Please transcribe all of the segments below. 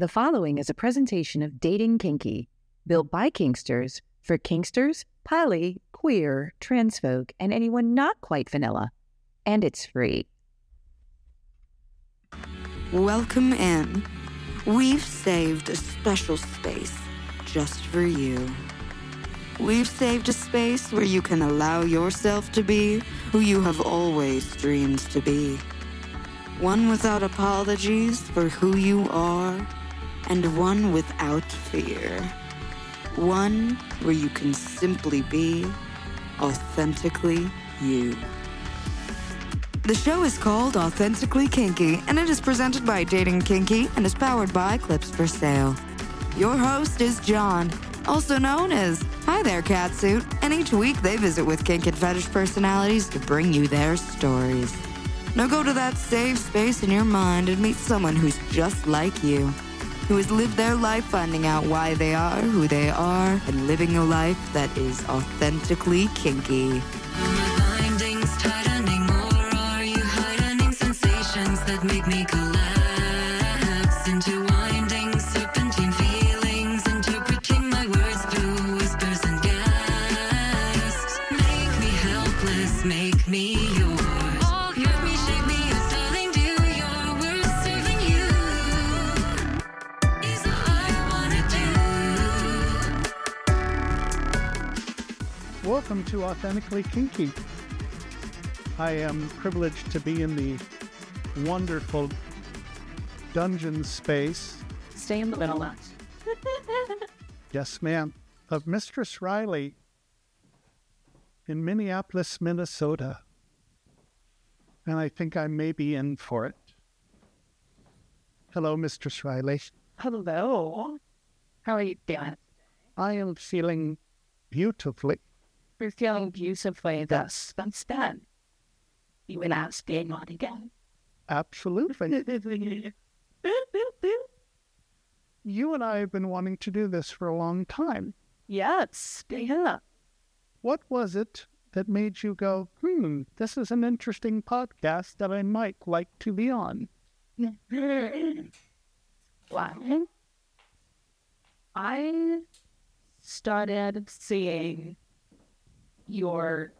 The following is a presentation of Dating Kinky, built by Kinksters for Kinksters, poly, queer, trans folk, and anyone not quite vanilla. And it's free. Welcome in. We've saved a special space just for you. We've saved a space where you can allow yourself to be who you have always dreamed to be. One without apologies for who you are, and one without fear. One where you can simply be authentically you. The show is called Authentically Kinky, and it is presented by Dating Kinky and is powered by Clips for Sale. Your host is Jon, also known as Hi There Catsuit, and each week they visit with kink and fetish personalities to bring you their stories. Now go to that safe space in your mind and meet someone who's just like you, who has lived their life finding out why they are who they are and living a life that is authentically kinky. That make me collapse into winding Welcome to Authentically Kinky. I am privileged to be in the wonderful dungeon space, Stay in the middle. yes, ma'am, of Mistress Riley in Minneapolis, Minnesota. And I think I may be in for it. Hello, Mistress Riley. Hello. How are you doing? I am feeling beautifully. We're feeling beautifully. That's that's done. You would ask being on again. Absolutely. You and I have been wanting to do this for a long time. yes. Yeah. What was it that made you go, hmm, this is an interesting podcast that I might like to be on? Well, I started seeing your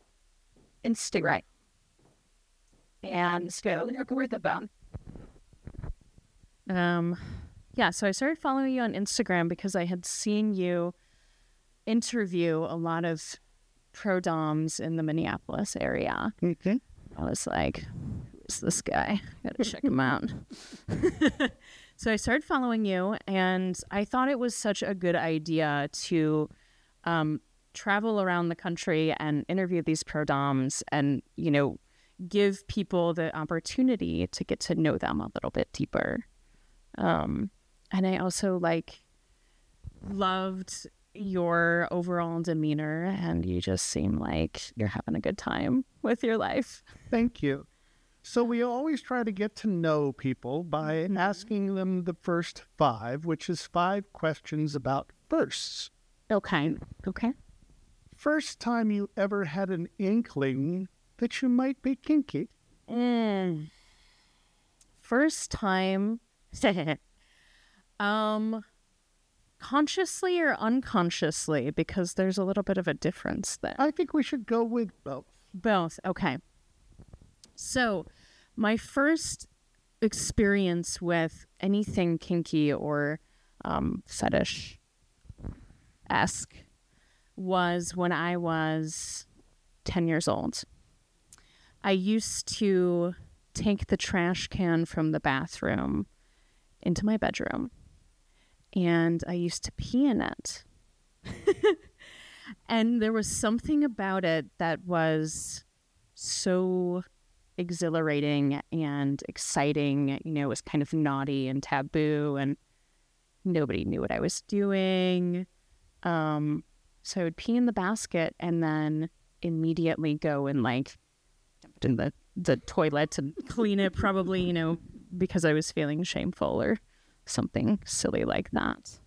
Instagram and so you're worth about Um, yeah, so I started following you on Instagram because I had seen you interview a lot of pro doms in the Minneapolis area. Mm-hmm. I was like, who is this guy? Gotta check him out. so I started following you, and I thought it was such a good idea to um, travel around the country and interview these pro doms and, you know, give people the opportunity to get to know them a little bit deeper. Um, and I also like loved your overall demeanor, and you just seem like you're having a good time with your life. Thank you. So we always try to get to know people by asking them the first five, which is five questions about firsts. Okay. Okay. First time you ever had an inkling that you might be kinky. Mm. First time. um, consciously or unconsciously, because there's a little bit of a difference there. I think we should go with both. Both. Okay. So, my first experience with anything kinky or um, fetish esque was when I was 10 years old. I used to take the trash can from the bathroom into my bedroom and I used to pee in it. and there was something about it that was so exhilarating and exciting. You know, it was kind of naughty and taboo, and nobody knew what I was doing. Um, so I would pee in the basket and then immediately go and like jump in the, the toilet to clean it, probably, you know, because I was feeling shameful or something silly like that.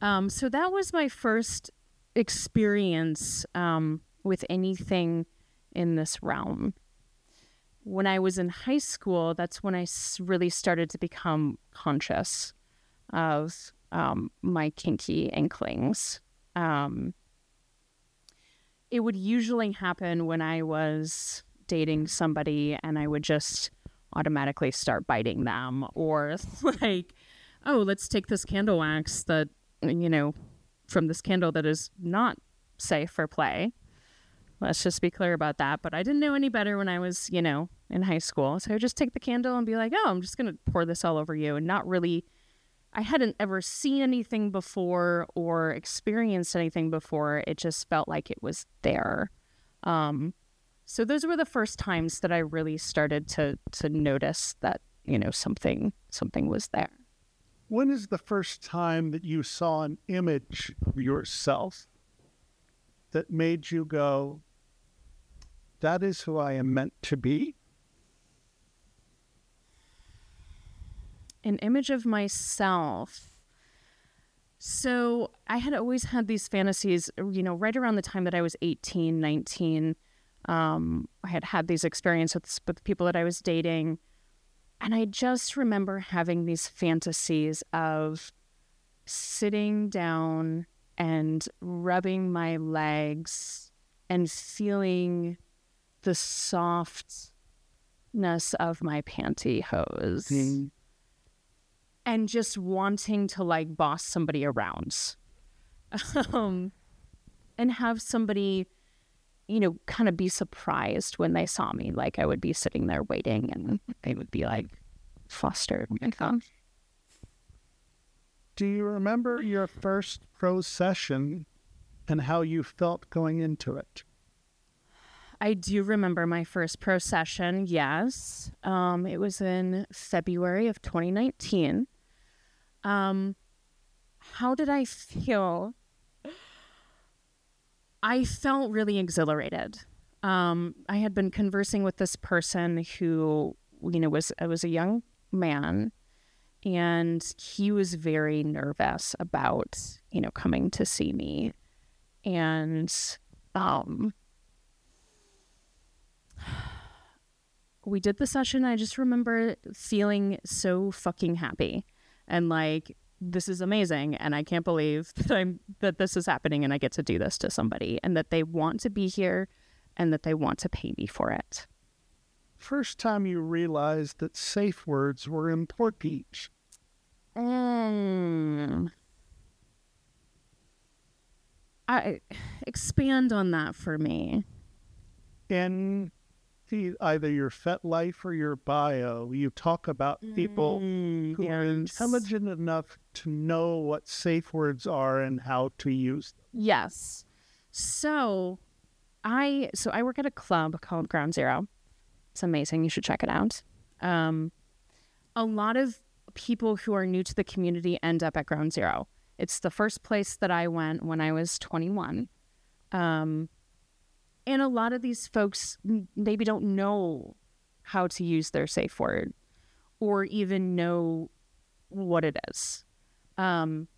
Um, so that was my first experience um, with anything in this realm. When I was in high school, that's when I really started to become conscious of um, my kinky inklings. Um, it would usually happen when I was dating somebody and I would just automatically start biting them or like, oh, let's take this candle wax that, you know, from this candle that is not safe for play. Let's just be clear about that. But I didn't know any better when I was, you know, in high school. So I would just take the candle and be like, oh, I'm just going to pour this all over you and not really. I hadn't ever seen anything before or experienced anything before. It just felt like it was there. Um, so those were the first times that I really started to to notice that you know something something was there. When is the first time that you saw an image of yourself that made you go, that is who I am meant to be? An image of myself. So I had always had these fantasies, you know, right around the time that I was 18, 19. Um, I had had these experiences with, with people that I was dating. And I just remember having these fantasies of sitting down and rubbing my legs and feeling the softness of my pantyhose and just wanting to like boss somebody around um, and have somebody you know kind of be surprised when they saw me like i would be sitting there waiting and they would be like flustered that Do you remember your first pro session and how you felt going into it? I do remember my first pro session. Yes, um, it was in February of 2019. Um, how did I feel? I felt really exhilarated. Um, I had been conversing with this person who, you know, was was a young man, and he was very nervous about, you know, coming to see me, and um, we did the session. I just remember feeling so fucking happy and like this is amazing and I can't believe that I'm that this is happening and I get to do this to somebody and that they want to be here and that they want to pay me for it. First time you realized that safe words were important. Mm. I expand on that for me. In the, either your FetLife or your bio, you talk about people Mm, who are intelligent enough to know what safe words are and how to use them. Yes. So I so I work at a club called Ground Zero. It's amazing. You should check it out. Um, a lot of people who are new to the community end up at Ground Zero. It's the first place that I went when I was 21. Um, and a lot of these folks maybe don't know how to use their safe word or even know what it is. Um,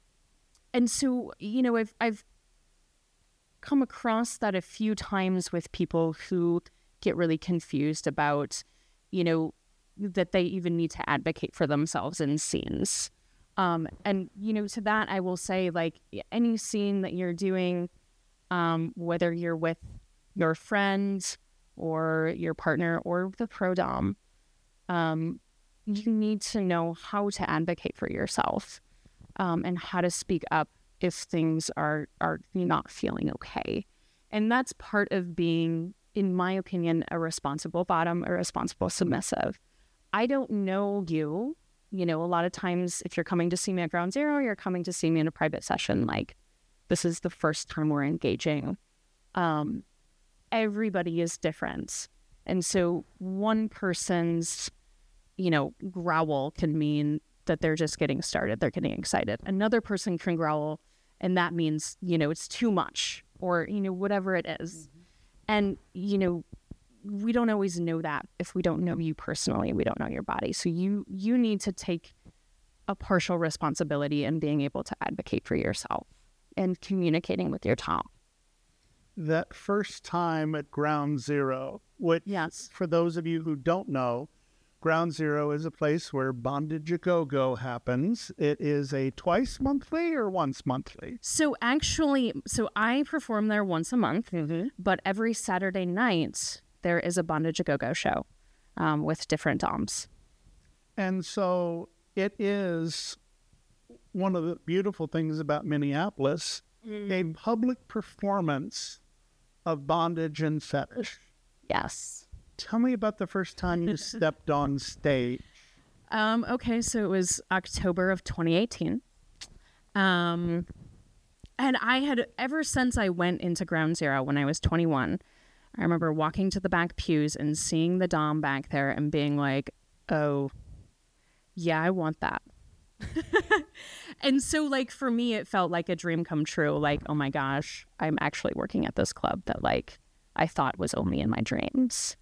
and so, you know, I've, I've come across that a few times with people who get really confused about, you know, that they even need to advocate for themselves in scenes. Um, and, you know, to that, I will say, like, any scene that you're doing, um, whether you're with your friend or your partner or the pro dom, um, you need to know how to advocate for yourself um, and how to speak up if things are are not feeling okay. And that's part of being, in my opinion, a responsible bottom, a responsible submissive. I don't know you. You know, a lot of times if you're coming to see me at ground zero, you're coming to see me in a private session. Like this is the first time we're engaging. Um, everybody is different. And so one person's, you know, growl can mean that they're just getting started, they're getting excited. Another person can growl, and that means, you know, it's too much or, you know, whatever it is. Mm-hmm. And, you know, we don't always know that if we don't know you personally, we don't know your body. So you you need to take a partial responsibility in being able to advocate for yourself and communicating with your top. That first time at Ground Zero, which, Yes. for those of you who don't know, Ground Zero is a place where Bondage a Go Go happens. It is a twice monthly or once monthly? So actually, so I perform there once a month, but every Saturday night there is a Bondage a Go Go show um, with different DOMs. And so it is one of the beautiful things about Minneapolis a public performance of bondage and fetish. Yes. Tell me about the first time you stepped on stage. Um, okay, so it was October of 2018. Um, and I had, ever since I went into Ground Zero when I was 21, I remember walking to the back pews and seeing the Dom back there and being like, oh, yeah, I want that. and so, like, for me, it felt like a dream come true. Like, oh my gosh, I'm actually working at this club that, like, I thought was only in my dreams.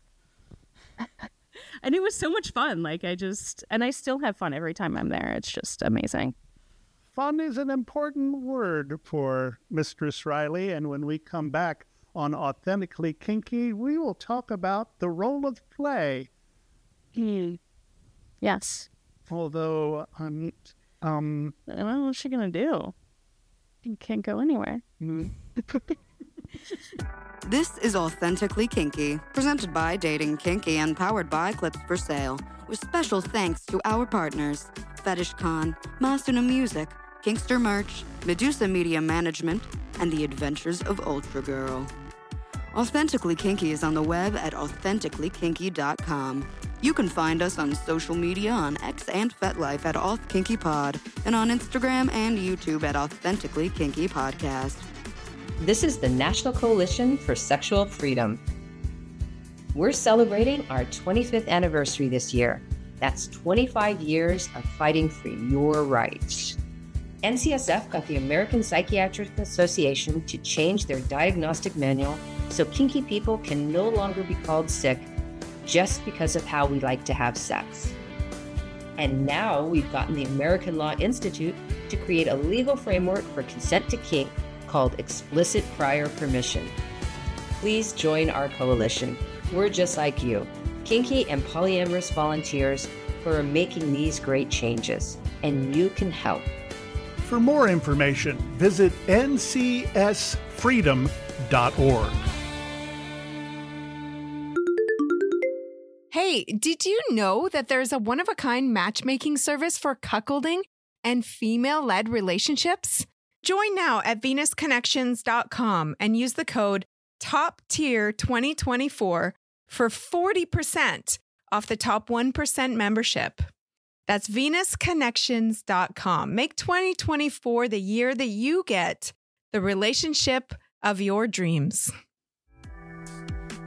and it was so much fun. Like, I just, and I still have fun every time I'm there. It's just amazing. Fun is an important word for Mistress Riley. And when we come back on Authentically Kinky, we will talk about the role of play. Mm. Yes. Although, um, um, I don't know what's she gonna do. You can't go anywhere. This is Authentically Kinky, presented by Dating Kinky and powered by Clips for Sale, with special thanks to our partners Fetish Con, Masuna Music, Kinkster Merch, Medusa Media Management, and the Adventures of Ultra Girl. Authentically Kinky is on the web at authenticallykinky.com. You can find us on social media on X and FetLife at AuthKinkyPod, and on Instagram and YouTube at Authentically Kinky Podcast. This is the National Coalition for Sexual Freedom. We're celebrating our 25th anniversary this year. That's 25 years of fighting for your rights. NCSF got the American Psychiatric Association to change their diagnostic manual so kinky people can no longer be called sick just because of how we like to have sex. And now we've gotten the American Law Institute to create a legal framework for consent to kink called Explicit Prior Permission. Please join our coalition. We're just like you, kinky and polyamorous volunteers who are making these great changes, and you can help. for more information, visit ncsfreedom.org. Hey, did you know that there's a one of a kind matchmaking service for cuckolding and female led relationships? Join now at venusconnections.com and use the code top tier 2024 for 40% off the top 1% membership. That's venusconnections.com. Make 2024 the year that you get the relationship of your dreams.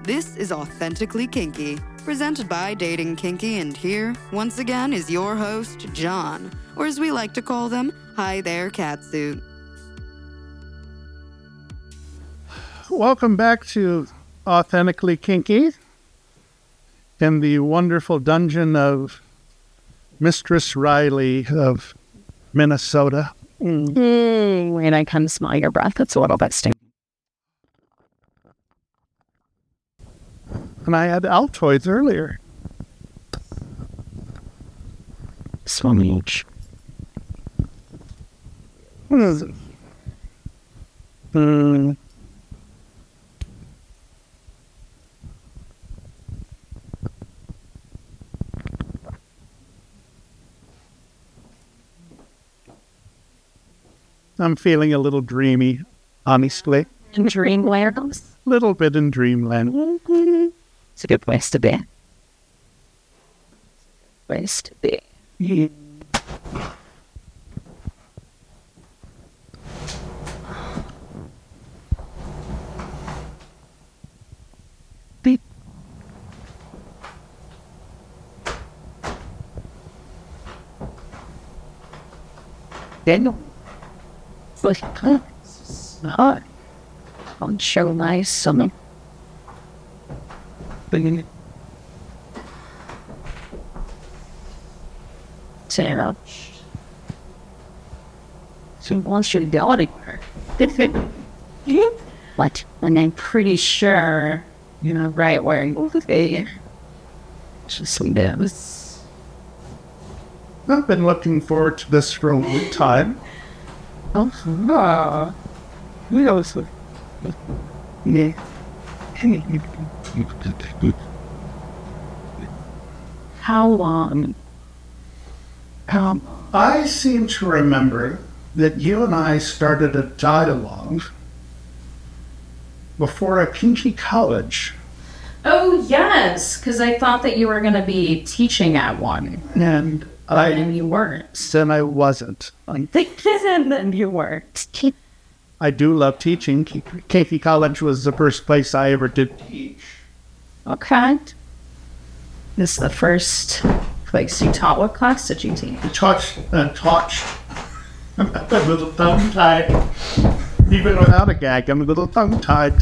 This is Authentically Kinky, presented by Dating Kinky, and here, once again, is your host, Jon, or as we like to call them, Hi There Catsuit. Welcome back to Authentically Kinky in the wonderful dungeon of Mistress Riley of Minnesota. Mm, wait, I can smell your breath. It's a little bit stinky. And I had Altoids earlier. So much. What is it? Mm. I'm feeling a little dreamy, honestly. In dreamland. Little bit in dreamland. It's a good place to be. Place to be. Daniel. Look, huh? It. On show summer. Bing. Sarah. So wants you to go anywhere. what? And I'm pretty sure you're right where you will be. Just some bits. I've been looking forward to this for a long time. Ah, we also. Yeah. How long? Um, I seem to remember that you and I started a dialogue before a kinky college. Oh yes, because I thought that you were going to be teaching at one, And I and you weren't. said I wasn't. I, and then you weren't. I do love teaching. Kinky College was the first place I ever did teach. Okay. This is the first place you taught. What class did you teach? I taught, uh, taught. I'm a little tongue tied. Even without a gag, I'm a little tongue tied.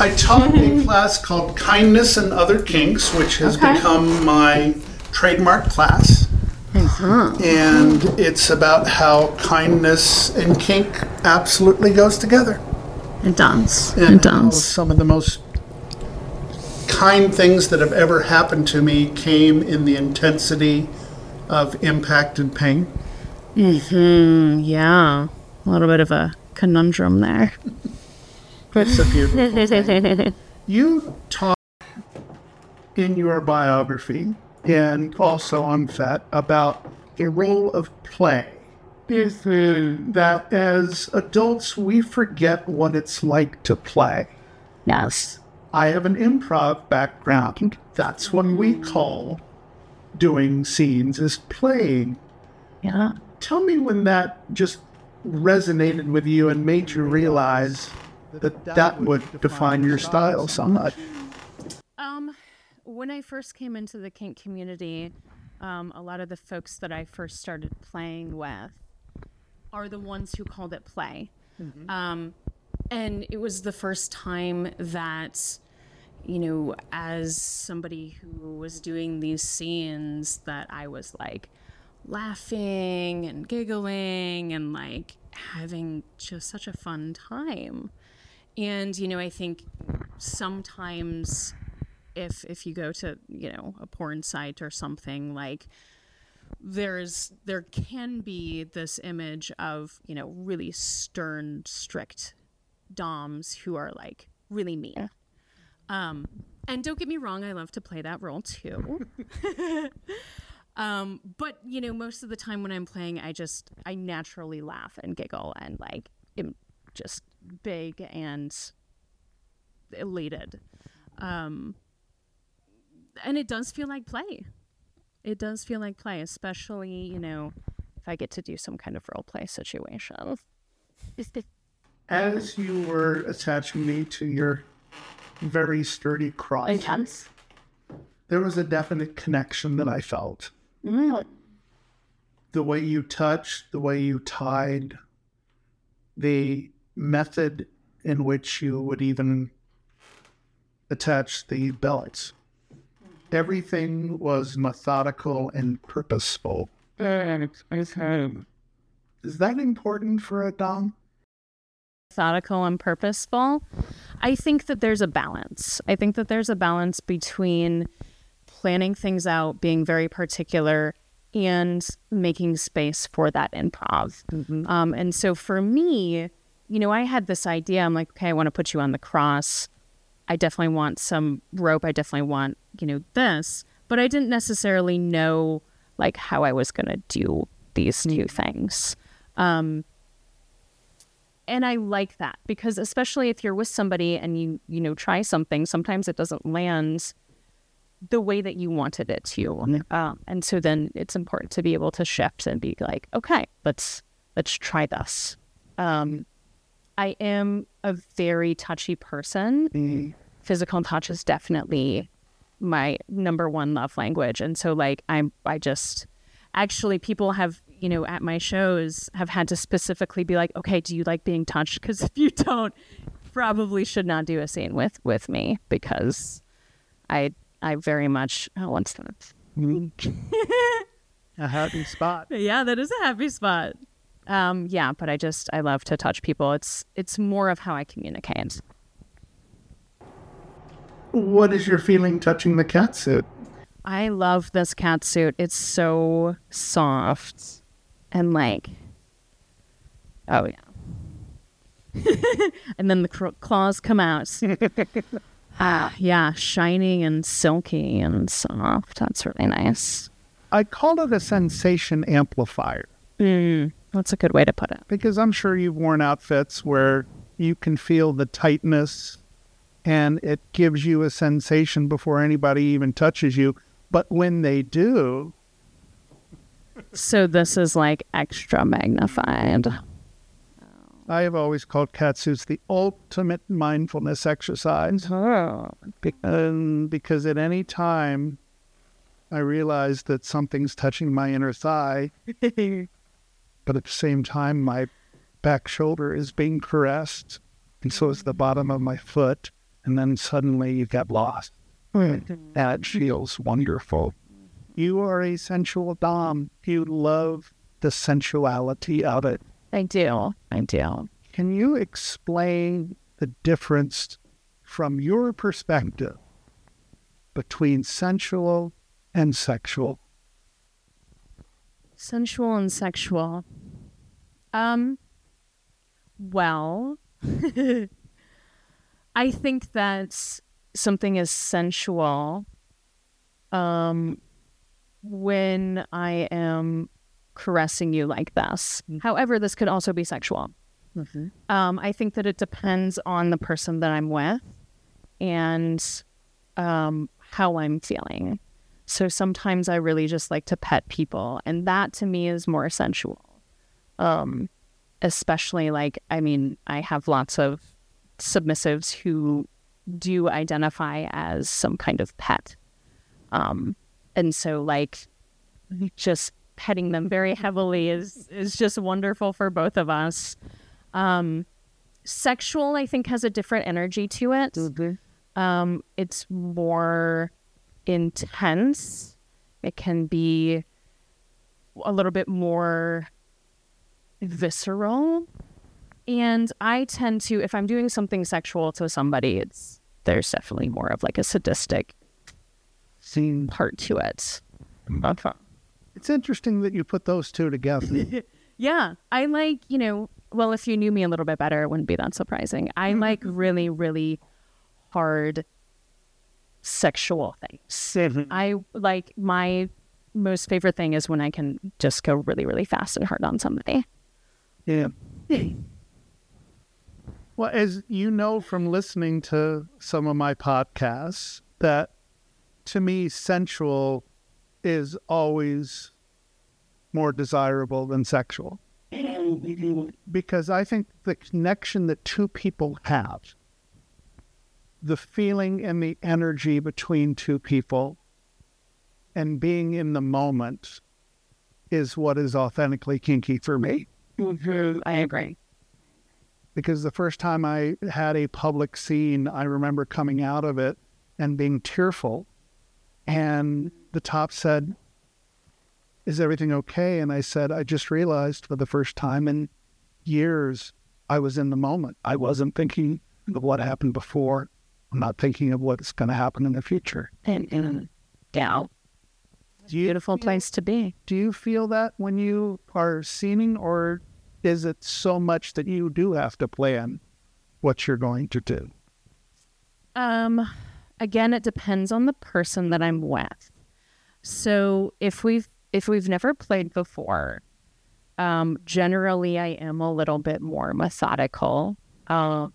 I taught a class called Kindness and Other Kinks, which has Okay. become my trademark class. And it's about how kindness and kink absolutely goes together. It does. And It how does. Some of the most kind things that have ever happened to me came in the intensity of impact and pain. Mm, yeah. A little bit of a conundrum there. It's a beautiful. You talk in your biography and also on FET about a role of play. That as adults, we forget what it's like to play. Yes. I have an improv background. That's what we call doing scenes is playing. Yeah. Tell me when that just resonated with you and made you realize that that would define your style so much. Um, when I first came into the kink community, um, a lot of the folks that I first started playing with are the ones who called it play. Um, and it was the first time that, you know, as somebody who was doing these scenes, that I was like laughing and giggling and like having just such a fun time. And, you know, I think sometimes if if you go to you know a porn site or something like there's there can be this image of you know really stern strict doms who are like really mean um and don't get me wrong i love to play that role too um but you know most of the time when i'm playing i just i naturally laugh and giggle and like am just big and elated um and it does feel like play. It does feel like play, especially, you know, if I get to do some kind of role play situation. As you were attaching me to your very sturdy cross, Intense. there was a definite connection that I felt. Really? The way you touched, the way you tied, the method in which you would even attach the belts. Everything was methodical and purposeful. Is that important for a Dom? Methodical and purposeful. I think that there's a balance. I think that there's a balance between planning things out, being very particular, and making space for that improv. Um, and so for me, you know, I had this idea. I'm like, okay, I want to put you on the cross. I definitely want some rope. I definitely want, you know, this. But I didn't necessarily know like how I was going to do these two things. Um, and I like that because especially if you're with somebody and you, you know, try something, sometimes it doesn't land the way that you wanted it to. Um, and so then it's important to be able to shift and be like, okay, let's let's try this. Um, I am a very touchy person. Physical touch is definitely my number one love language, and so like I'm, I just actually people have you know at my shows have had to specifically be like, okay, do you like being touched? Because if you don't, probably should not do a scene with with me because I I very much oh what's that? A happy spot. Yeah, that is a happy spot. Um, yeah, but I just I love to touch people. It's it's more of how I communicate. What is your feeling touching the cat suit? I love this cat suit. It's so soft and like, oh yeah. and then the cr- claws come out. ah, yeah, shiny and silky and soft. That's really nice. I call it a sensation amplifier Mm, that's a good way to put it. because I'm sure you've worn outfits where you can feel the tightness and it gives you a sensation before anybody even touches you. But when they do, So this is like extra magnified. I have always called cat suits the ultimate mindfulness exercise. Oh. Be- um, because at any time I realize that something's touching my inner thigh, but at the same time, my back shoulder is being caressed, and so is the bottom of my foot. And then suddenly you get lost. That feels wonderful. You are a sensual Dom. You love the sensuality of it. I do. I do. Can you explain the difference from your perspective between sensual and sexual? Sensual and sexual. Um well, I think that something is sensual um when I am caressing you like this. However, this could also be sexual. Um, I think that it depends on the person that I'm with and um, how I'm feeling. So sometimes I really just like to pet people, and that to me is more sensual. Um, especially like, I mean, I have lots of submissives who do identify as some kind of pet. Um, and so like just petting them very heavily is is just wonderful for both of us. Um, sexual, I think, has a different energy to it. Um, it's more intense. It can be a little bit more visceral. And I tend to, if I'm doing something sexual to somebody, it's there's definitely more of like a sadistic Scene. part to it. Mm. It's interesting that you put those two together. Yeah, I like, you know, well, if you knew me a little bit better, it wouldn't be that surprising. I mm-hmm. like really, really hard sexual things. I like my most favorite thing is when I can just go really, really fast and hard on somebody. yeah. Well, as you know from listening to some of my podcasts, that to me, sensual is always more desirable than sexual. Because I think the connection that two people have, the feeling and the energy between two people, and being in the moment is what is authentically kinky for me. Mm-hmm, I agree. because the first time I had a public scene, I remember coming out of it and being tearful. And the top said, Is everything okay? And I said, I just realized for the first time in years, I was in the moment. I wasn't thinking of what happened before. I'm not thinking of what's going to happen in the future. And. Do you, Beautiful place to be. do you feel that when you are scening, or is it so much that you do have to plan what you're going to do? Um, again, it depends on the person that I'm with. So if we've if we've never played before, um, generally I am a little bit more methodical. Uh,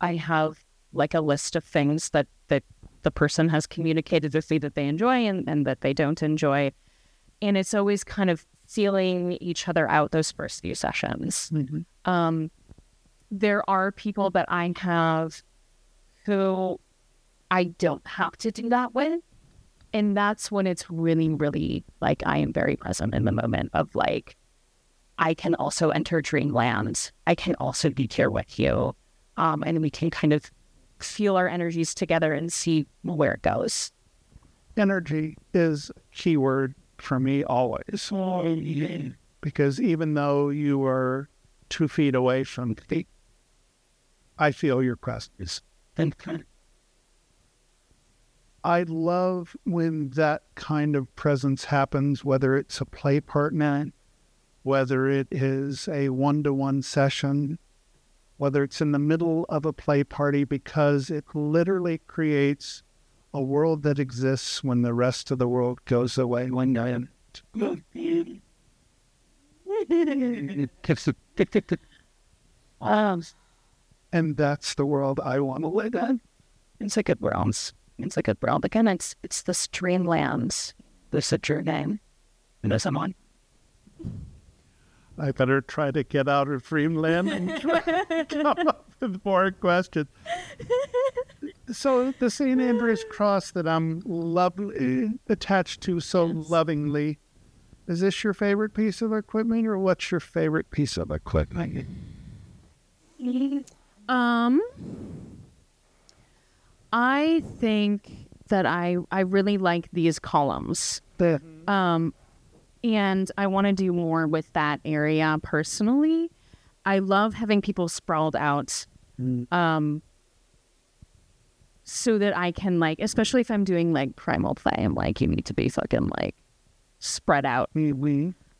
I have like a list of things that that the person has communicated with me that they enjoy and, and that they don't enjoy, and it's always kind of feeling each other out those first few sessions. Um, there are people that I have who I don't have to do that with. And that's when it's really, really like I am very present in the moment of like, I can also enter dreamland. I can also be here with you. Um, and we can kind of feel our energies together and see where it goes. energy is a key word for me always. Because even though you are two feet away from me, I feel your presence. I love when that kind of presence happens, whether it's a play partner, whether it is a one to one session, whether it's in the middle of a play party, because it literally creates a world that exists when the rest of the world goes away. When I Um, and that's the world I want to live in. it's like a world. It's like a world. Again, it's it's the streamlands. The Citrus name. And there's someone. I better try to get out of dreamland and come up with more questions. So the St. Andrew's cross that I'm lovely attached to so lovingly, is this your favorite piece of equipment, or what's your favorite piece of equipment? Um, I think that I I really like these columns. The Um, and I want to do more with that area personally. I love having people sprawled out. Um, so that I can like, especially if I'm doing like primal play, I'm like, you need to be fucking like spread out.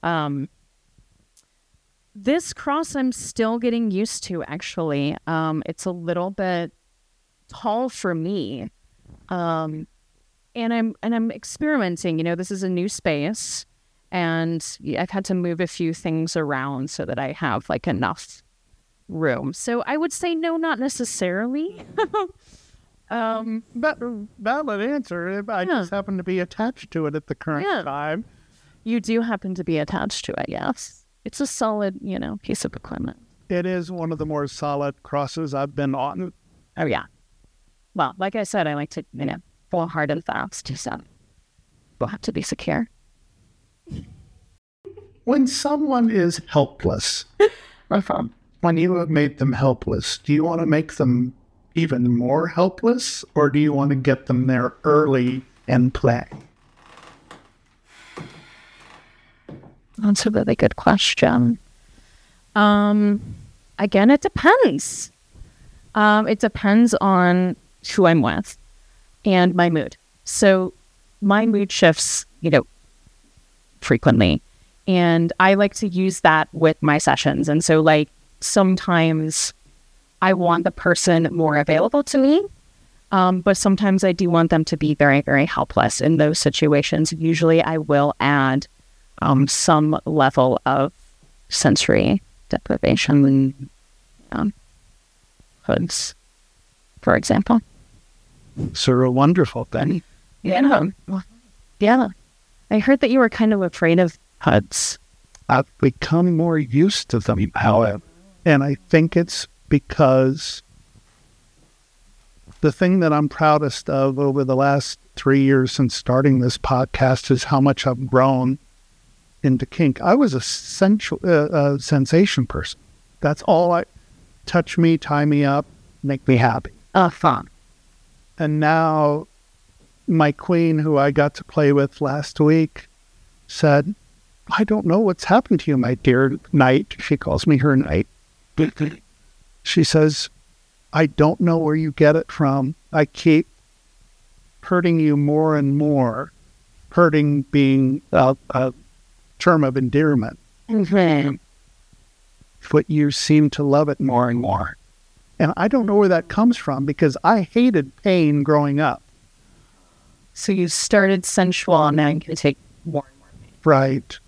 Um, this cross I'm still getting used to actually. Um, it's a little bit tall for me. Um, and I'm and I'm experimenting. You know, this is a new space, and I've had to move a few things around so that I have like enough room. So I would say no, not necessarily. um, But valid answer. I Yeah. just happen to be attached to it at the current Yeah. time. you do happen to be attached to it, yes. It's a solid, you know, piece of equipment. It is one of the more solid crosses I've been on. Oh yeah. Well, like I said, I like to, you know, pull hard and fast. So we'll have to be secure. When someone is helpless, when you have made them helpless, do you want to make them even more helpless, or do you want to get them there early and play? That's a really good question. Um, again, it depends. Um, it depends on who I'm with and my mood. So my mood shifts, you know, frequently. And I like to use that with my sessions. And so like sometimes I want the person more available to me. Um, but sometimes I do want them to be very, very helpless in those situations. Usually I will add um, some level of sensory deprivation um, hoods, for example. So a wonderful thing. Yeah. Yeah. I heard that you were kind of afraid of hoods. I've become more used to them, however. And I think it's because the thing that I'm proudest of over the last three years since starting this podcast is how much I've grown into kink. I was a sensual, uh, uh, sensation person. That's all I touch me, tie me up, make me happy. Uh, fun. And now my queen, who I got to play with last week, said, I don't know what's happened to you, my dear knight. She calls me her knight. she says, I don't know where you get it from. I keep hurting you more and more, hurting being a, a term of endearment, mm-hmm. but you seem to love it more and more. And I don't know where that comes from because I hated pain growing up. So you started sensual, and now you can take more and more. Right.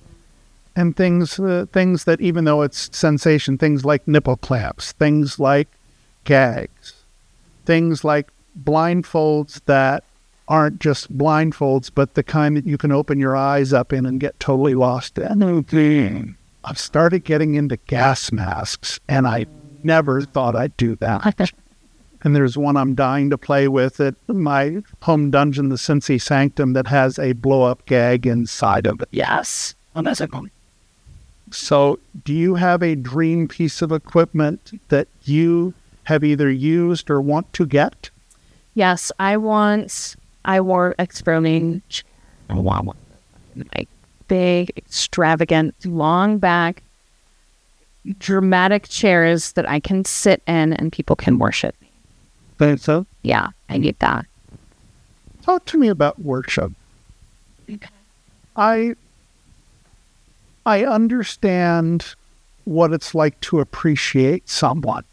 And things, uh, things that even though it's sensation, things like nipple clamps, things like gags, things like blindfolds that aren't just blindfolds, but the kind that you can open your eyes up in and get totally lost in. I've started getting into gas masks, and I never thought I'd do that. And there's one I'm dying to play with at my home dungeon, the Cincy Sanctum, that has a blow up gag inside of it. Yes. Oh, that's a. So, do you have a dream piece of equipment that you have either used or want to get? Yes, I want. I wore experimenting. Oh, wow. Like big, extravagant, long back, dramatic chairs that I can sit in and people can worship me. Think so. Yeah, I need that. Talk to me about worship. Okay. I I understand what it's like to appreciate someone.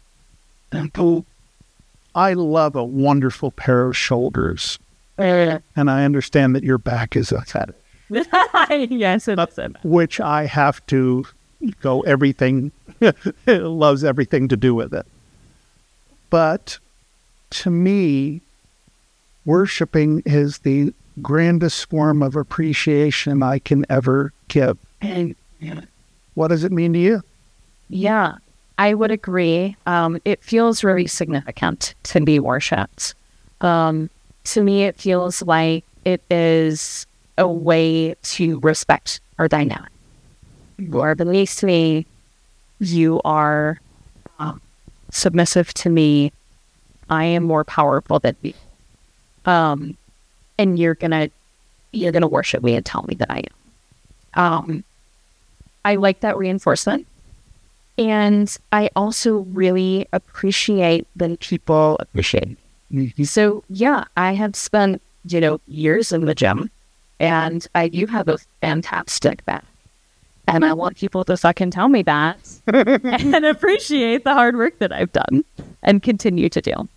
I love a wonderful pair of shoulders, and I understand that your back is a fetish, yes, it is. which I have to go everything loves everything to do with it. But to me, worshiping is the grandest form of appreciation I can ever give. What does it mean to you? Yeah, I would agree. Um, it feels really significant to be worshipped. Um, to me, it feels like it is a way to respect our dynamic. You are beneath me. You are um, submissive to me. I am more powerful than you. Um, and you're gonna you're gonna worship me and tell me that I am. Um, I like that reinforcement. And I also really appreciate when people appreciate me. So, yeah, I have spent, you know, years in the gym and I do have a fantastic back. And I want people to fucking tell me that and appreciate the hard work that I've done and continue to do.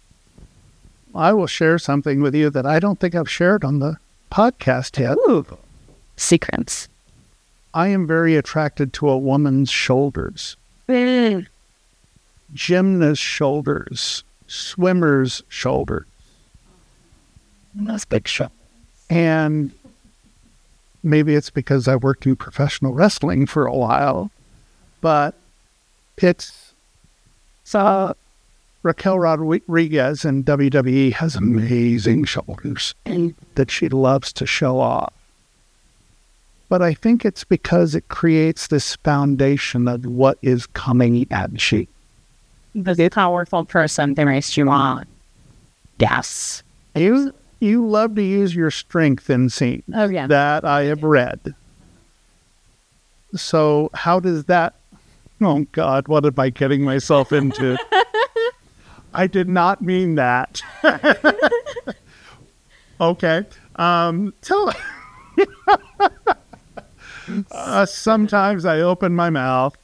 I will share something with you that I don't think I've shared on the podcast yet. Ooh. Secrets. I am very attracted to a woman's shoulders. Mm. Gymnast shoulders, swimmer's shoulders. That's big show. And maybe it's because I worked in professional wrestling for a while, but it's So, Raquel Rodriguez in WWE has amazing shoulders that she loves to show off. But I think it's because it creates this foundation of what is coming at you. the powerful person that makes you on. Yes. You you love to use your strength in scenes. Oh, yeah. That I have read. So how does that Oh God, what am I getting myself into? I did not mean that. okay. Um tell uh, sometimes I open my mouth.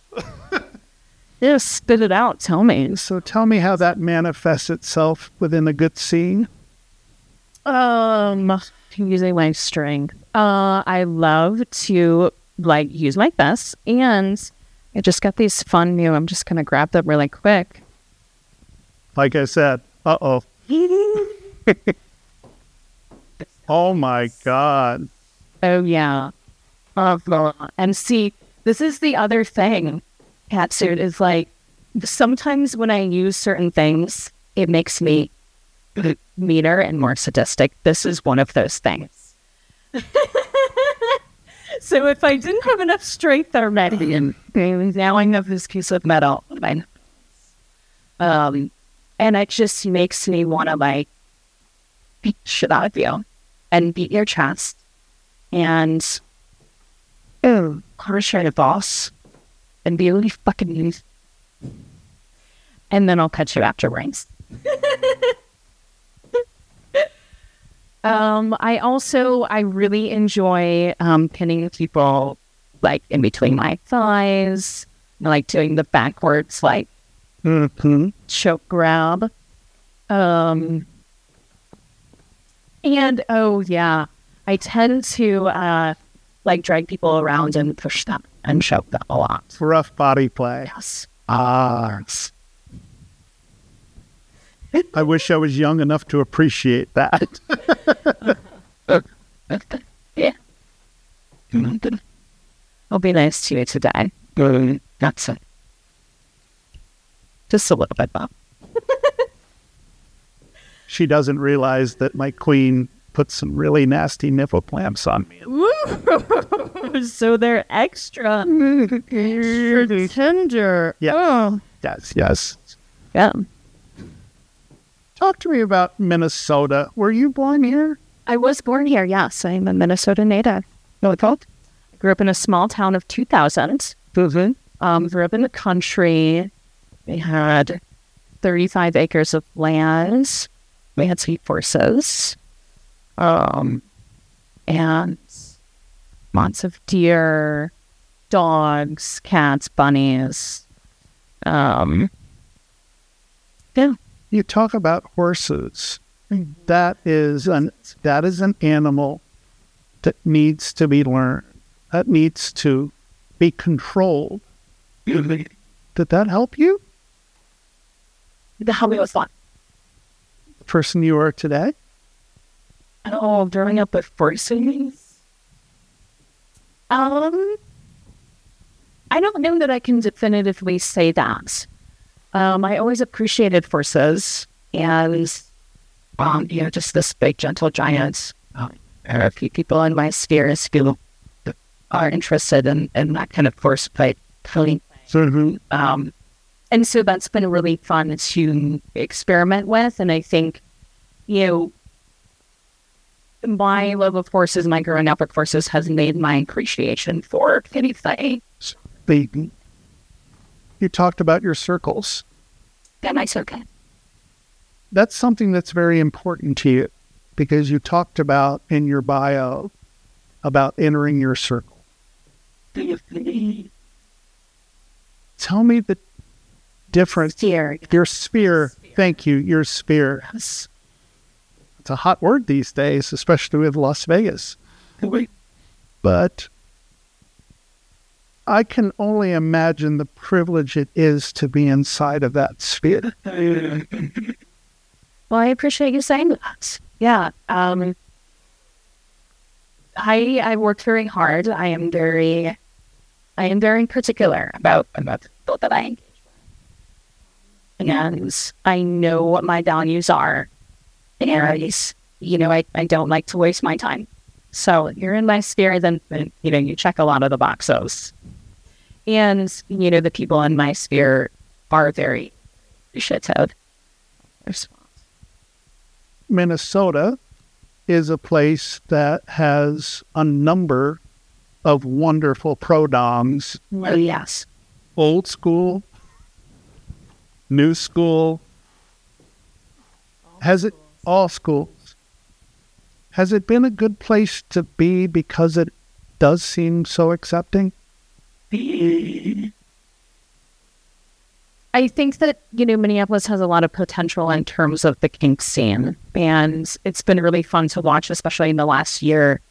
Yeah, spit it out. Tell me. So tell me how that manifests itself within a good scene. Um, using my strength. Uh, I love to like use my best, and I just got these fun new. I'm just gonna grab them really quick. Like I said, uh oh. oh my God. Oh yeah. Uh, and see, this is the other thing. Catsuit is like sometimes when I use certain things, it makes me meaner and more sadistic. This is one of those things. so if I didn't have enough strength already, and now I have this piece of metal, um, and it just makes me want to like beat shit out of you and beat your chest and oh, crush your boss and be really fucking. And then I'll cut you afterwards. um, I also I really enjoy um pinning people like in between my thighs, like doing the backwards like Mm-hmm. choke grab. Um, and oh yeah, I tend to uh like drag people around and push them and choke them a lot. Rough body play. Yes. Ah. I wish I was young enough to appreciate that. yeah. I'll be nice to you today. Mm, that's it. Just a little bit, Bob. she doesn't realize that my queen put some really nasty nipple clamps on me. Woo! so they're extra, mm, extra tender. Yeah. Oh. Yes, yes. Yeah. Talk to me about Minnesota. Were you born here? I was born here, yes. I'm a Minnesota native. No, called? I grew up in a small town of 2,000. Um, grew up in the country. We had 35 acres of land. We had some horses. um, and lots of deer, dogs, cats, bunnies. Um, You talk about horses. That is an that is an animal that needs to be learned. That needs to be controlled. Did that help you, the hobby was fun. the person you are today? Oh, growing up with horses. Um, I don't know that I can definitively say that. Um, I always appreciated horses and, um, you know, just this big, gentle giant. Um, there are a few people in my spheres who are interested in, in that kind of horse play. pony um, and so that's been really fun to experiment with. And I think, you know, my love of horses, my growing up with horses has made my appreciation for anything. You talked about your circles. I took it. That's something that's very important to you because you talked about in your bio about entering your circle. Tell me the difference Dear. your sphere. Thank you. Your sphere. It's a hot word these days, especially with Las Vegas. But I can only imagine the privilege it is to be inside of that sphere. Well, I appreciate you saying that. Yeah. Um, I I worked very hard. I am very, I am very particular about about the that I engage with, and I know what my values are, and you know I, I don't like to waste my time. So you're in my sphere, then then, you know you check a lot of the boxes, and you know the people in my sphere are very appreciative. Minnesota is a place that has a number of wonderful pro doms, Well, oh, yes. old school, new school. Has it all schools? Has it been a good place to be because it does seem so accepting? I think that, you know, Minneapolis has a lot of potential in terms of the kink scene. And it's been really fun to watch, especially in the last year,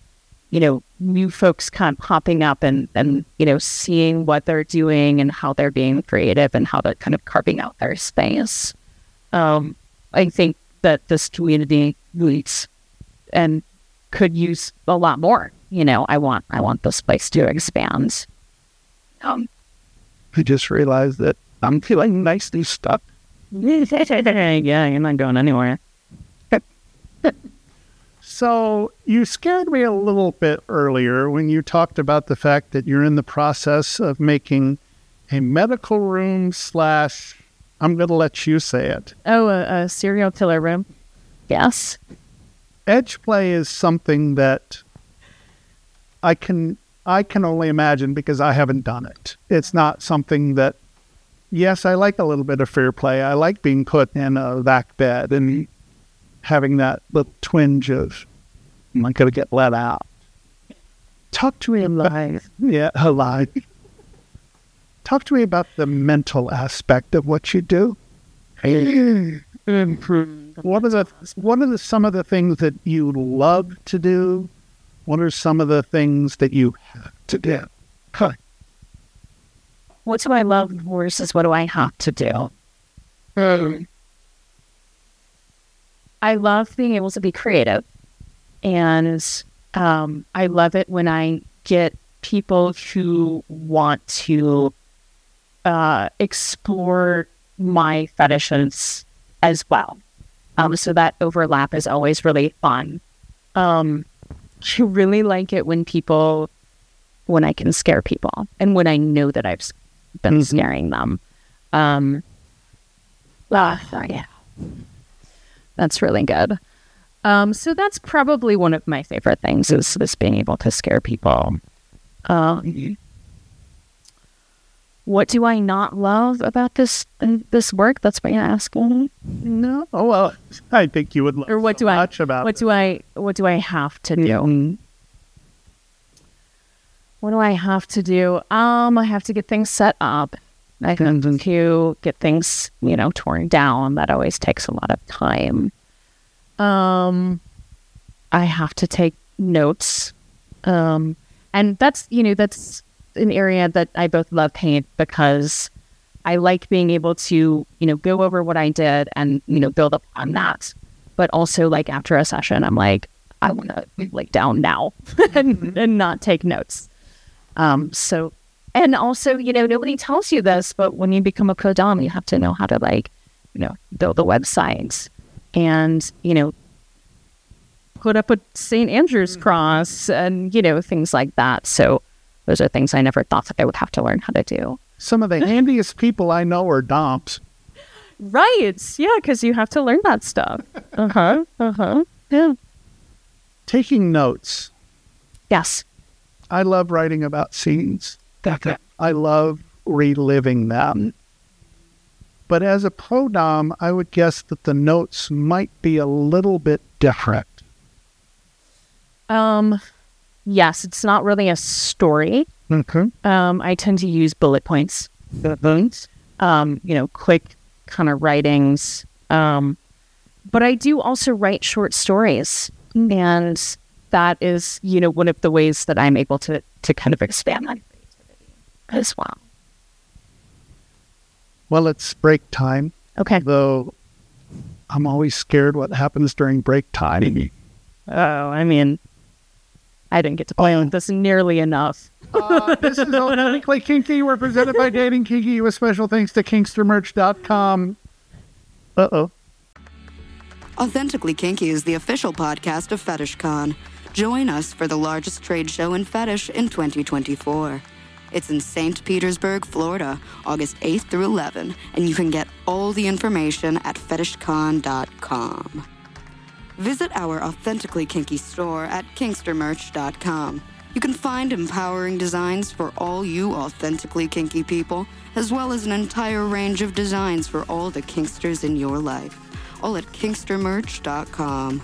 you know, new folks kind of popping up and, and, you know, seeing what they're doing and how they're being creative and how they're kind of carving out their space. Um, I think that this community needs and could use a lot more. You know, I want I want this place to expand. Um, I just realized that I'm feeling nicely stuck. yeah, you're not going anywhere. So you scared me a little bit earlier when you talked about the fact that you're in the process of making a medical room slash. I'm going to let you say it. Oh, a, a serial killer room. Yes. Edge play is something that I can I can only imagine because I haven't done it. It's not something that. Yes, I like a little bit of fair play. I like being put in a back bed and having that little twinge of I'm I going to get let out? Talk to me about yeah alive. Talk to me about the mental aspect of what you do. What are the what are the some of the things that you love to do? What are some of the things that you have to do? Huh. What do I love versus what do I have to do? Um, I love being able to be creative. And um, I love it when I get people who want to uh, explore my fetishes as well. Um, so that overlap is always really fun. Um, I really like it when people, when I can scare people and when I know that I've been Mhm. scaring them. Um, ah, yeah, that's really good. Um, so that's probably one of my favorite things is, this being able to scare people. Um, what do I not love about this this work? That's what you're asking. No, oh, well, I think you would love Or what so do I- much about What do I what do I have to do? What do I have to do? Um, I have to get things set up. I have to get things, you know, torn down. That always takes a lot of time. Um, I have to take notes. Um, and that's, you know, that's an area that I both love paint because I like being able to, you know, go over what I did and, you know, build up on that. But also like after a session, I'm like, I want to like down now and, and not take notes. Um, so, and also, you know, nobody tells you this, but when you become a co-dom, you have to know how to like, you know, build the websites and, you know, put up a St. Andrew's cross and, you know, things like that. So those are things I never thought that I would have to learn how to do. Some of the handiest people I know are domps. Right. Yeah. Cause you have to learn that stuff. Uh huh. Uh huh. Yeah. Taking notes. Yes. I love writing about scenes. I love reliving them. But as a pro dom, I would guess that the notes might be a little bit different. Um, yes, it's not really a story. Okay. Um, I tend to use bullet points. Bullet Um, you know, quick kind of writings. Um, but I do also write short stories, and that is, you know, one of the ways that I'm able to to kind of expand my creativity as well. Well, it's break time, Okay. though I'm always scared what happens during break time. Oh, I mean, I didn't get to play with this nearly enough. Uh, this is Authentically Kinky. We're presented by Dating Kinky with special thanks to KinksterMerch.com. Uh oh. Authentically Kinky is the official podcast of FetishCon. Join us for the largest trade show in fetish in 2024. It's in St. Petersburg, Florida, August 8th through 11, and you can get all the information at fetishcon.com. Visit our Authentically Kinky store at kinkstermerch.com. You can find empowering designs for all you authentically kinky people, as well as an entire range of designs for all the kinksters in your life, all at kinkstermerch.com.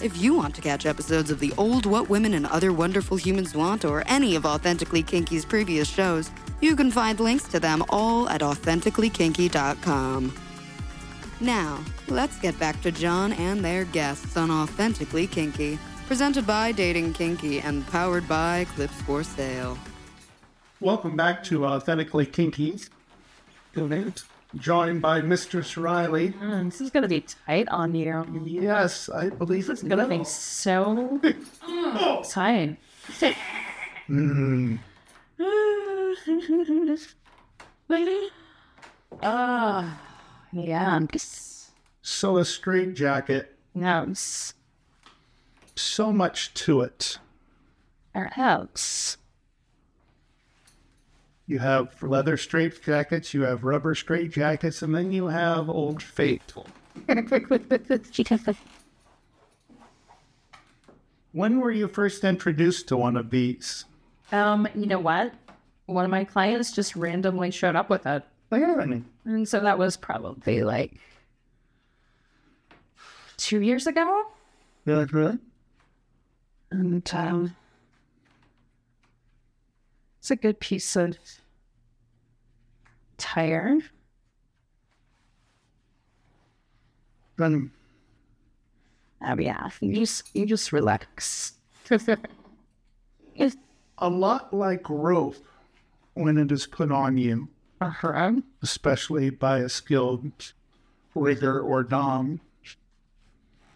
If you want to catch episodes of the old What Women and Other Wonderful Humans Want or any of Authentically Kinky's previous shows, you can find links to them all at authenticallykinky.com. Now, let's get back to Jon and their guests on Authentically Kinky, presented by Dating Kinky and powered by Clips for Sale. Welcome back to Authentically Kinky. Joined by Mistress Riley. this is gonna be tight on you. Yes, I believe it's It's gonna be so tight. Mm. Ah, yeah. So a straight jacket, No, so much to it. perhaps. You have leather straight jackets, you have rubber straight jackets, and then you have Old Faithful. When were you first introduced to one of these? Um, you know what? One of my clients just randomly showed up with it. And so that was probably like two years ago. Yeah, really? And um, it's a good piece of tire. Then Oh yeah, you just you just relax. a lot like rope when it is put on you, uh-huh. especially by a skilled rigger or dom.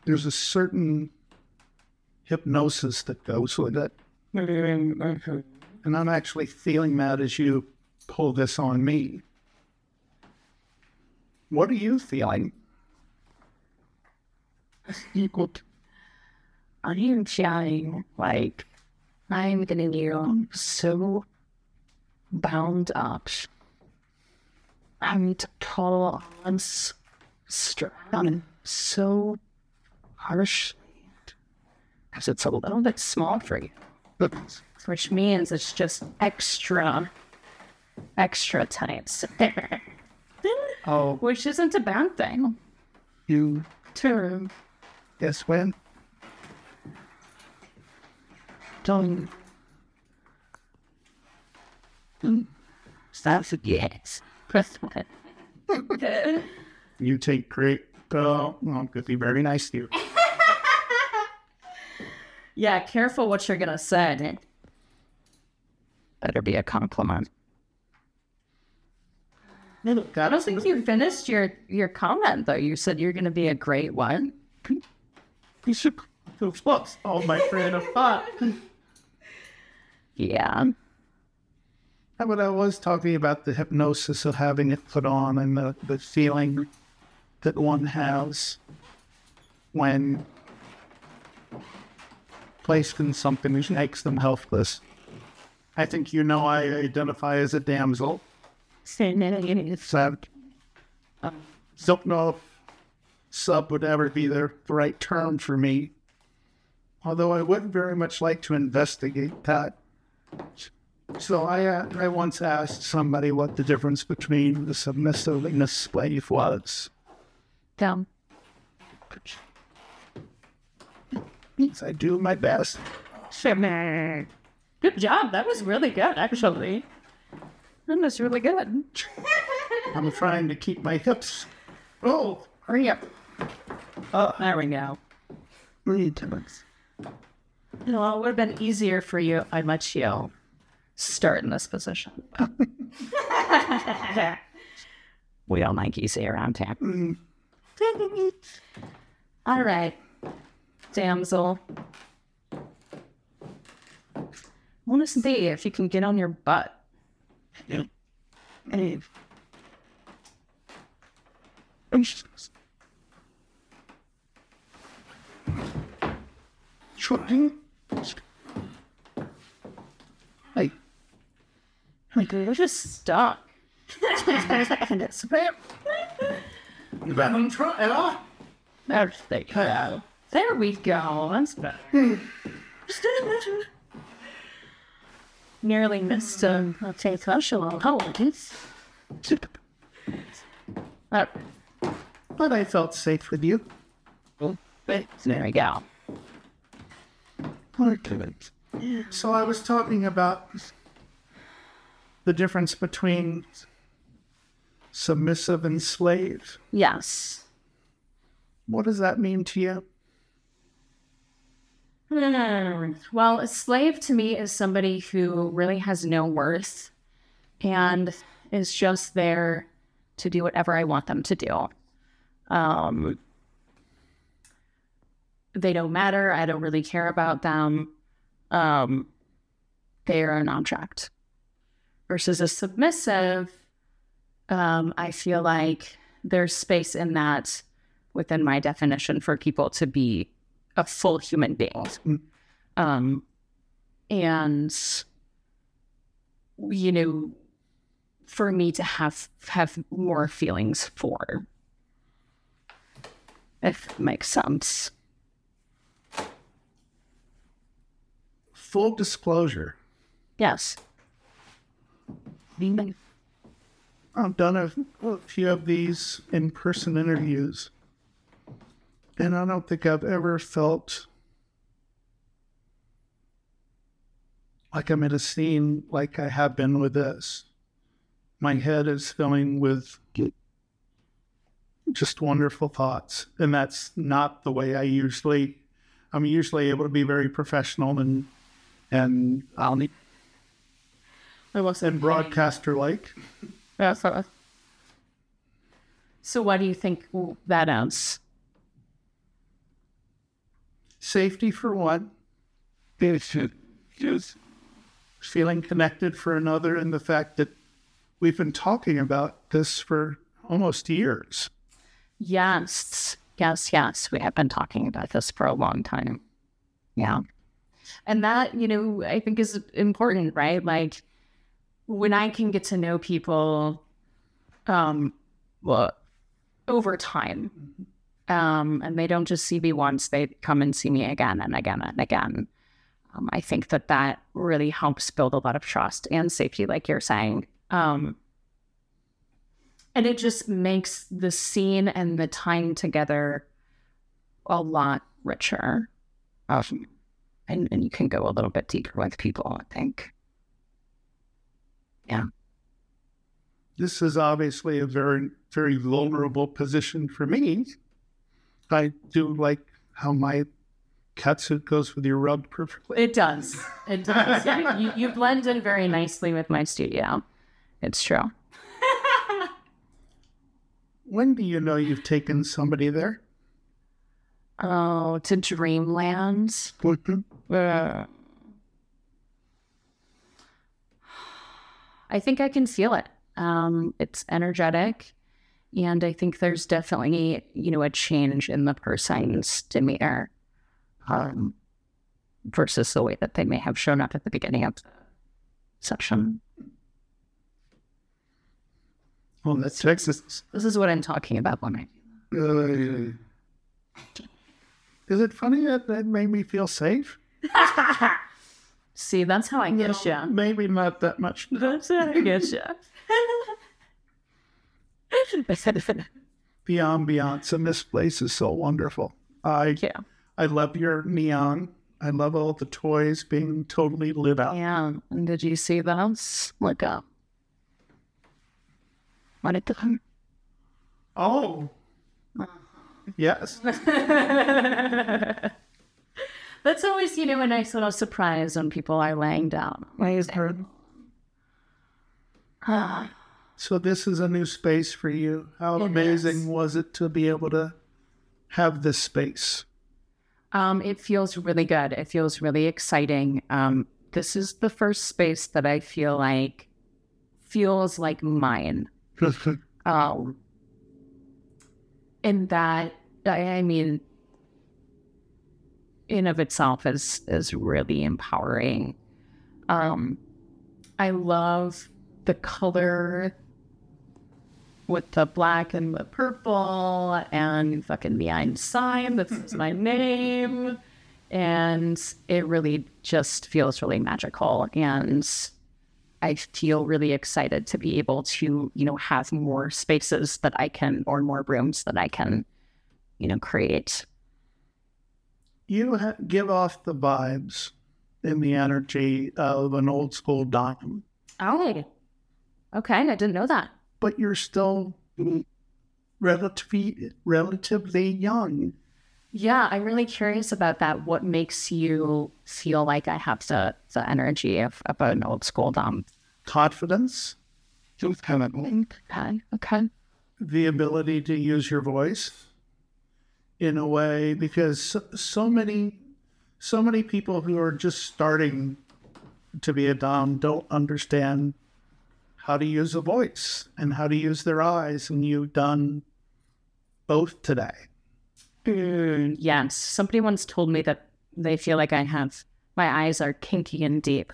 There's a certain hypnosis that goes with it. And I'm actually feeling that as you pull this on me. What are you feeling? I am feeling like I'm getting you so bound up. I'm to pull on strong so harshly. Because it's a little bit small for you, which means it's just extra extra tight. Oh, Which isn't a bad thing. you To Yes, when? don't hmm. stop. Yes. You take great. Oh, well, could be very nice to you. yeah, careful what you're gonna say. Better be a compliment. I don't think you finished your your comment though. You said you're gonna be a great one. You should lost all my train of thought. Yeah. But I was talking about the hypnosis of having it put on and the, the feeling that one has when placed in something which makes them helpless. I think you know I identify as a damsel. So I don't know if sub would ever be the right term for me. Although I would very much like to investigate that. So I, uh, I once asked somebody what the difference between the submissive and the slave was. Down. So I do my best. Good job. That was really good, actually. That was really good. I'm trying to keep my hips. Oh, Hurry up. Oh, there we go. breathe. Well, it would have been easier for you if I let you start in this position. we don't like easy around here. Mm-hmm. All right, damsel. I want to see if you can get on your butt. Yeah. Trying. Hey, Like you're just stuck. I'm trying. There's the go. There we go. That's better. Nearly missed a, a concussion on holidays. Uh, But I felt safe with you. but there we go. So I was talking about the difference between submissive and slave. Yes. What does that mean to you? Well, a slave to me is somebody who really has no worth and is just there to do whatever I want them to do. Um, they don't matter. I don't really care about them. Um, they are an object. Versus a submissive, um, I feel like there's space in that within my definition for people to be a full human being. Um, and you know, for me to have have more feelings for, if it makes sense. Full disclosure. Yes. Mm. I've done a, a few of these in person interviews, and I don't think I've ever felt like I'm in a scene like I have been with this. My head is filling with just wonderful thoughts, and that's not the way I usually. I'm usually able to be very professional and and I'll need I wasn't and broadcaster like. Uh, so, why do you think that that is? Safety for one. Just feeling connected for another, and the fact that we've been talking about this for almost years. Yes, yes, yes. We have been talking about this for a long time. Yeah. And that, you know, I think is important, right? Like when I can get to know people um over time. Um, and they don't just see me once, they come and see me again and again and again. Um, I think that that really helps build a lot of trust and safety, like you're saying, Um, and it just makes the scene and the time together a lot richer. Um, and, and you can go a little bit deeper with people, I think. Yeah. This is obviously a very, very vulnerable position for me. I do like how my catsuit goes with your rug perfectly. It does. It does. You, you blend in very nicely with my studio. It's true. When do you know you've taken somebody there? Oh, to Dreamland. Uh, I think I can feel it. Um, it's energetic. And I think there's definitely, you know, a change in the person's demeanor um, versus the way that they may have shown up at the beginning of the session. Well, that's Texas. This is what I'm talking about when I Uh, is it funny that that made me feel safe? see. That's how I get you. Maybe not that much. That's how I get you. The ambiance in this place is so wonderful. I yeah. I love your neon. I love all the toys being totally lit up. Yeah. And did you see those? Look up. What it done? Oh, uh-huh. yes. That's always, you know, a nice little surprise when people are laying down. Ah, So this is a new space for you. How It amazing is. was it to be able to have this space? Um, it feels really good. It feels really exciting. Um, this is the first space that I feel like feels like mine. Um, and that, I, I mean, in of itself is is really empowering. Um, I love the color with the black and the purple and fucking behind sign that says my name. And it really just feels really magical. And I feel really excited to be able to, you know, have more spaces that I can, or more rooms that I can, you know, create. You ha- give off the vibes and the energy of an old school dime, Oh, okay. I didn't know that. but you're still relatively relatively young. Yeah, I'm really curious about that. What makes you feel like I have the, the energy of, of an old school dom? Confidence, Okay. Okay. the ability to use your voice in a way because so, so many so many people who are just starting to be a dom don't understand how to use a voice and how to use their eyes and you've done both today Mm, yes. Somebody once told me that they feel like I have my eyes are kinky and deep.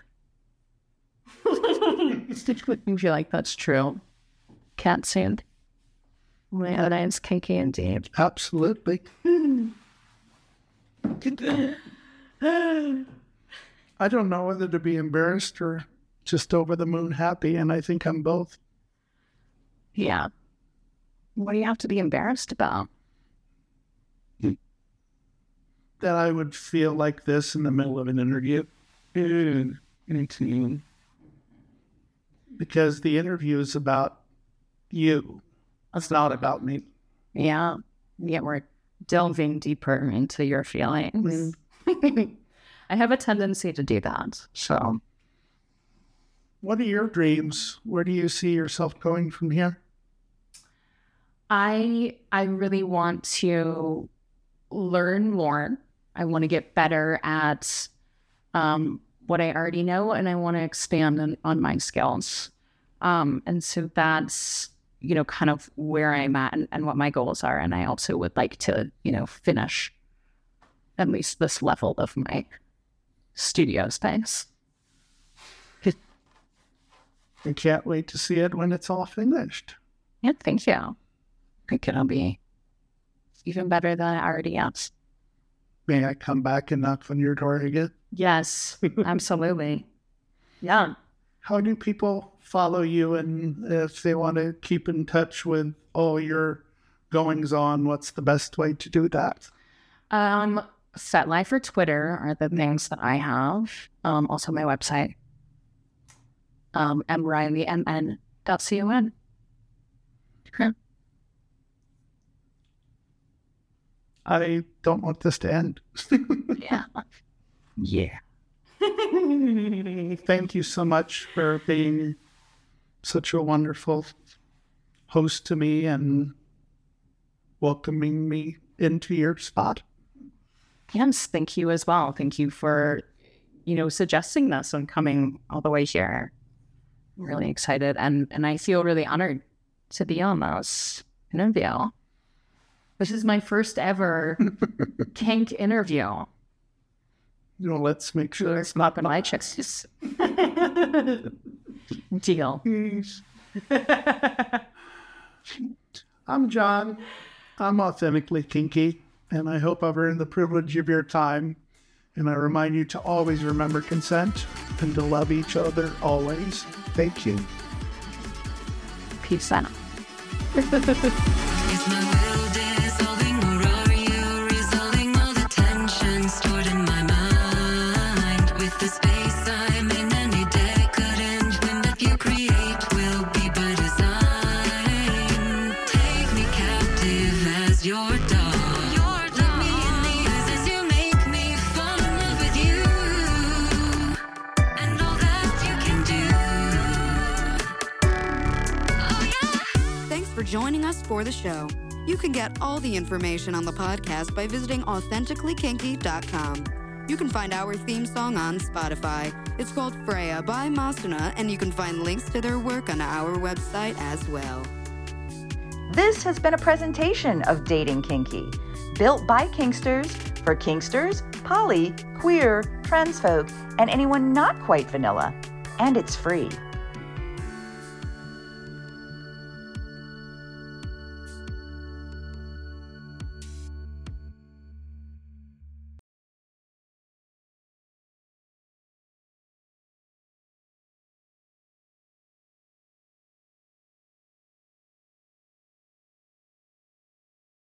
Stitch quick you feel like that's true. Can't say it. My eyes kinky and deep. absolutely i don't know whether to be embarrassed or just over the moon happy and i think i'm both Yeah. What do you have to be embarrassed about? that i would feel like this in the middle of an interview because the interview is about you. It's not about me. Yeah. Yeah, we're delving deeper into your feelings. I have a tendency to do that. So What are your dreams? Where do you see yourself going from here? I I really want to learn more. I want to get better at um, what I already know, and I want to expand on, on my skills. Um, and so that's you know kind of where I'm at and, and what my goals are. And I also would like to you know finish at least this level of my studio space. I can't wait to see it when it's all finished. Yeah, thank you. I think it'll be even better than I already am. May I come back and knock on your door again? Yes, absolutely. Yeah. How do people follow you and if they want to keep in touch with all your goings on, what's the best way to do that? Um, FetLife or Twitter are the things that I have. Um, also my website. Um, mriley.mn.con. I don't want this to end. Yeah. Yeah. Thank you so much for being such a wonderful host to me and mm-hmm. welcoming me into your spot. Yes, thank you as well. Thank you for, you know, suggesting this and coming all the way here. I'm really excited and and I feel really honored to be on this interview. This is my first ever kink interview. You know, let's make sure It's not my chest. Deal. I'm Jon. I'm authentically kinky, and I hope I've earned the privilege of your time. And I remind you to always remember consent and to love each other always. Thank you. Peace out. joining us for the show. You can get all the information on the podcast by visiting authenticallykinky.com. You can find our theme song on Spotify. It's called Freya by Masuna, and you can find links to their work on our website as well. This has been a presentation of Dating Kinky, built by Kinksters for Kinksters, poly, queer, trans folk, and anyone not quite vanilla. And it's free.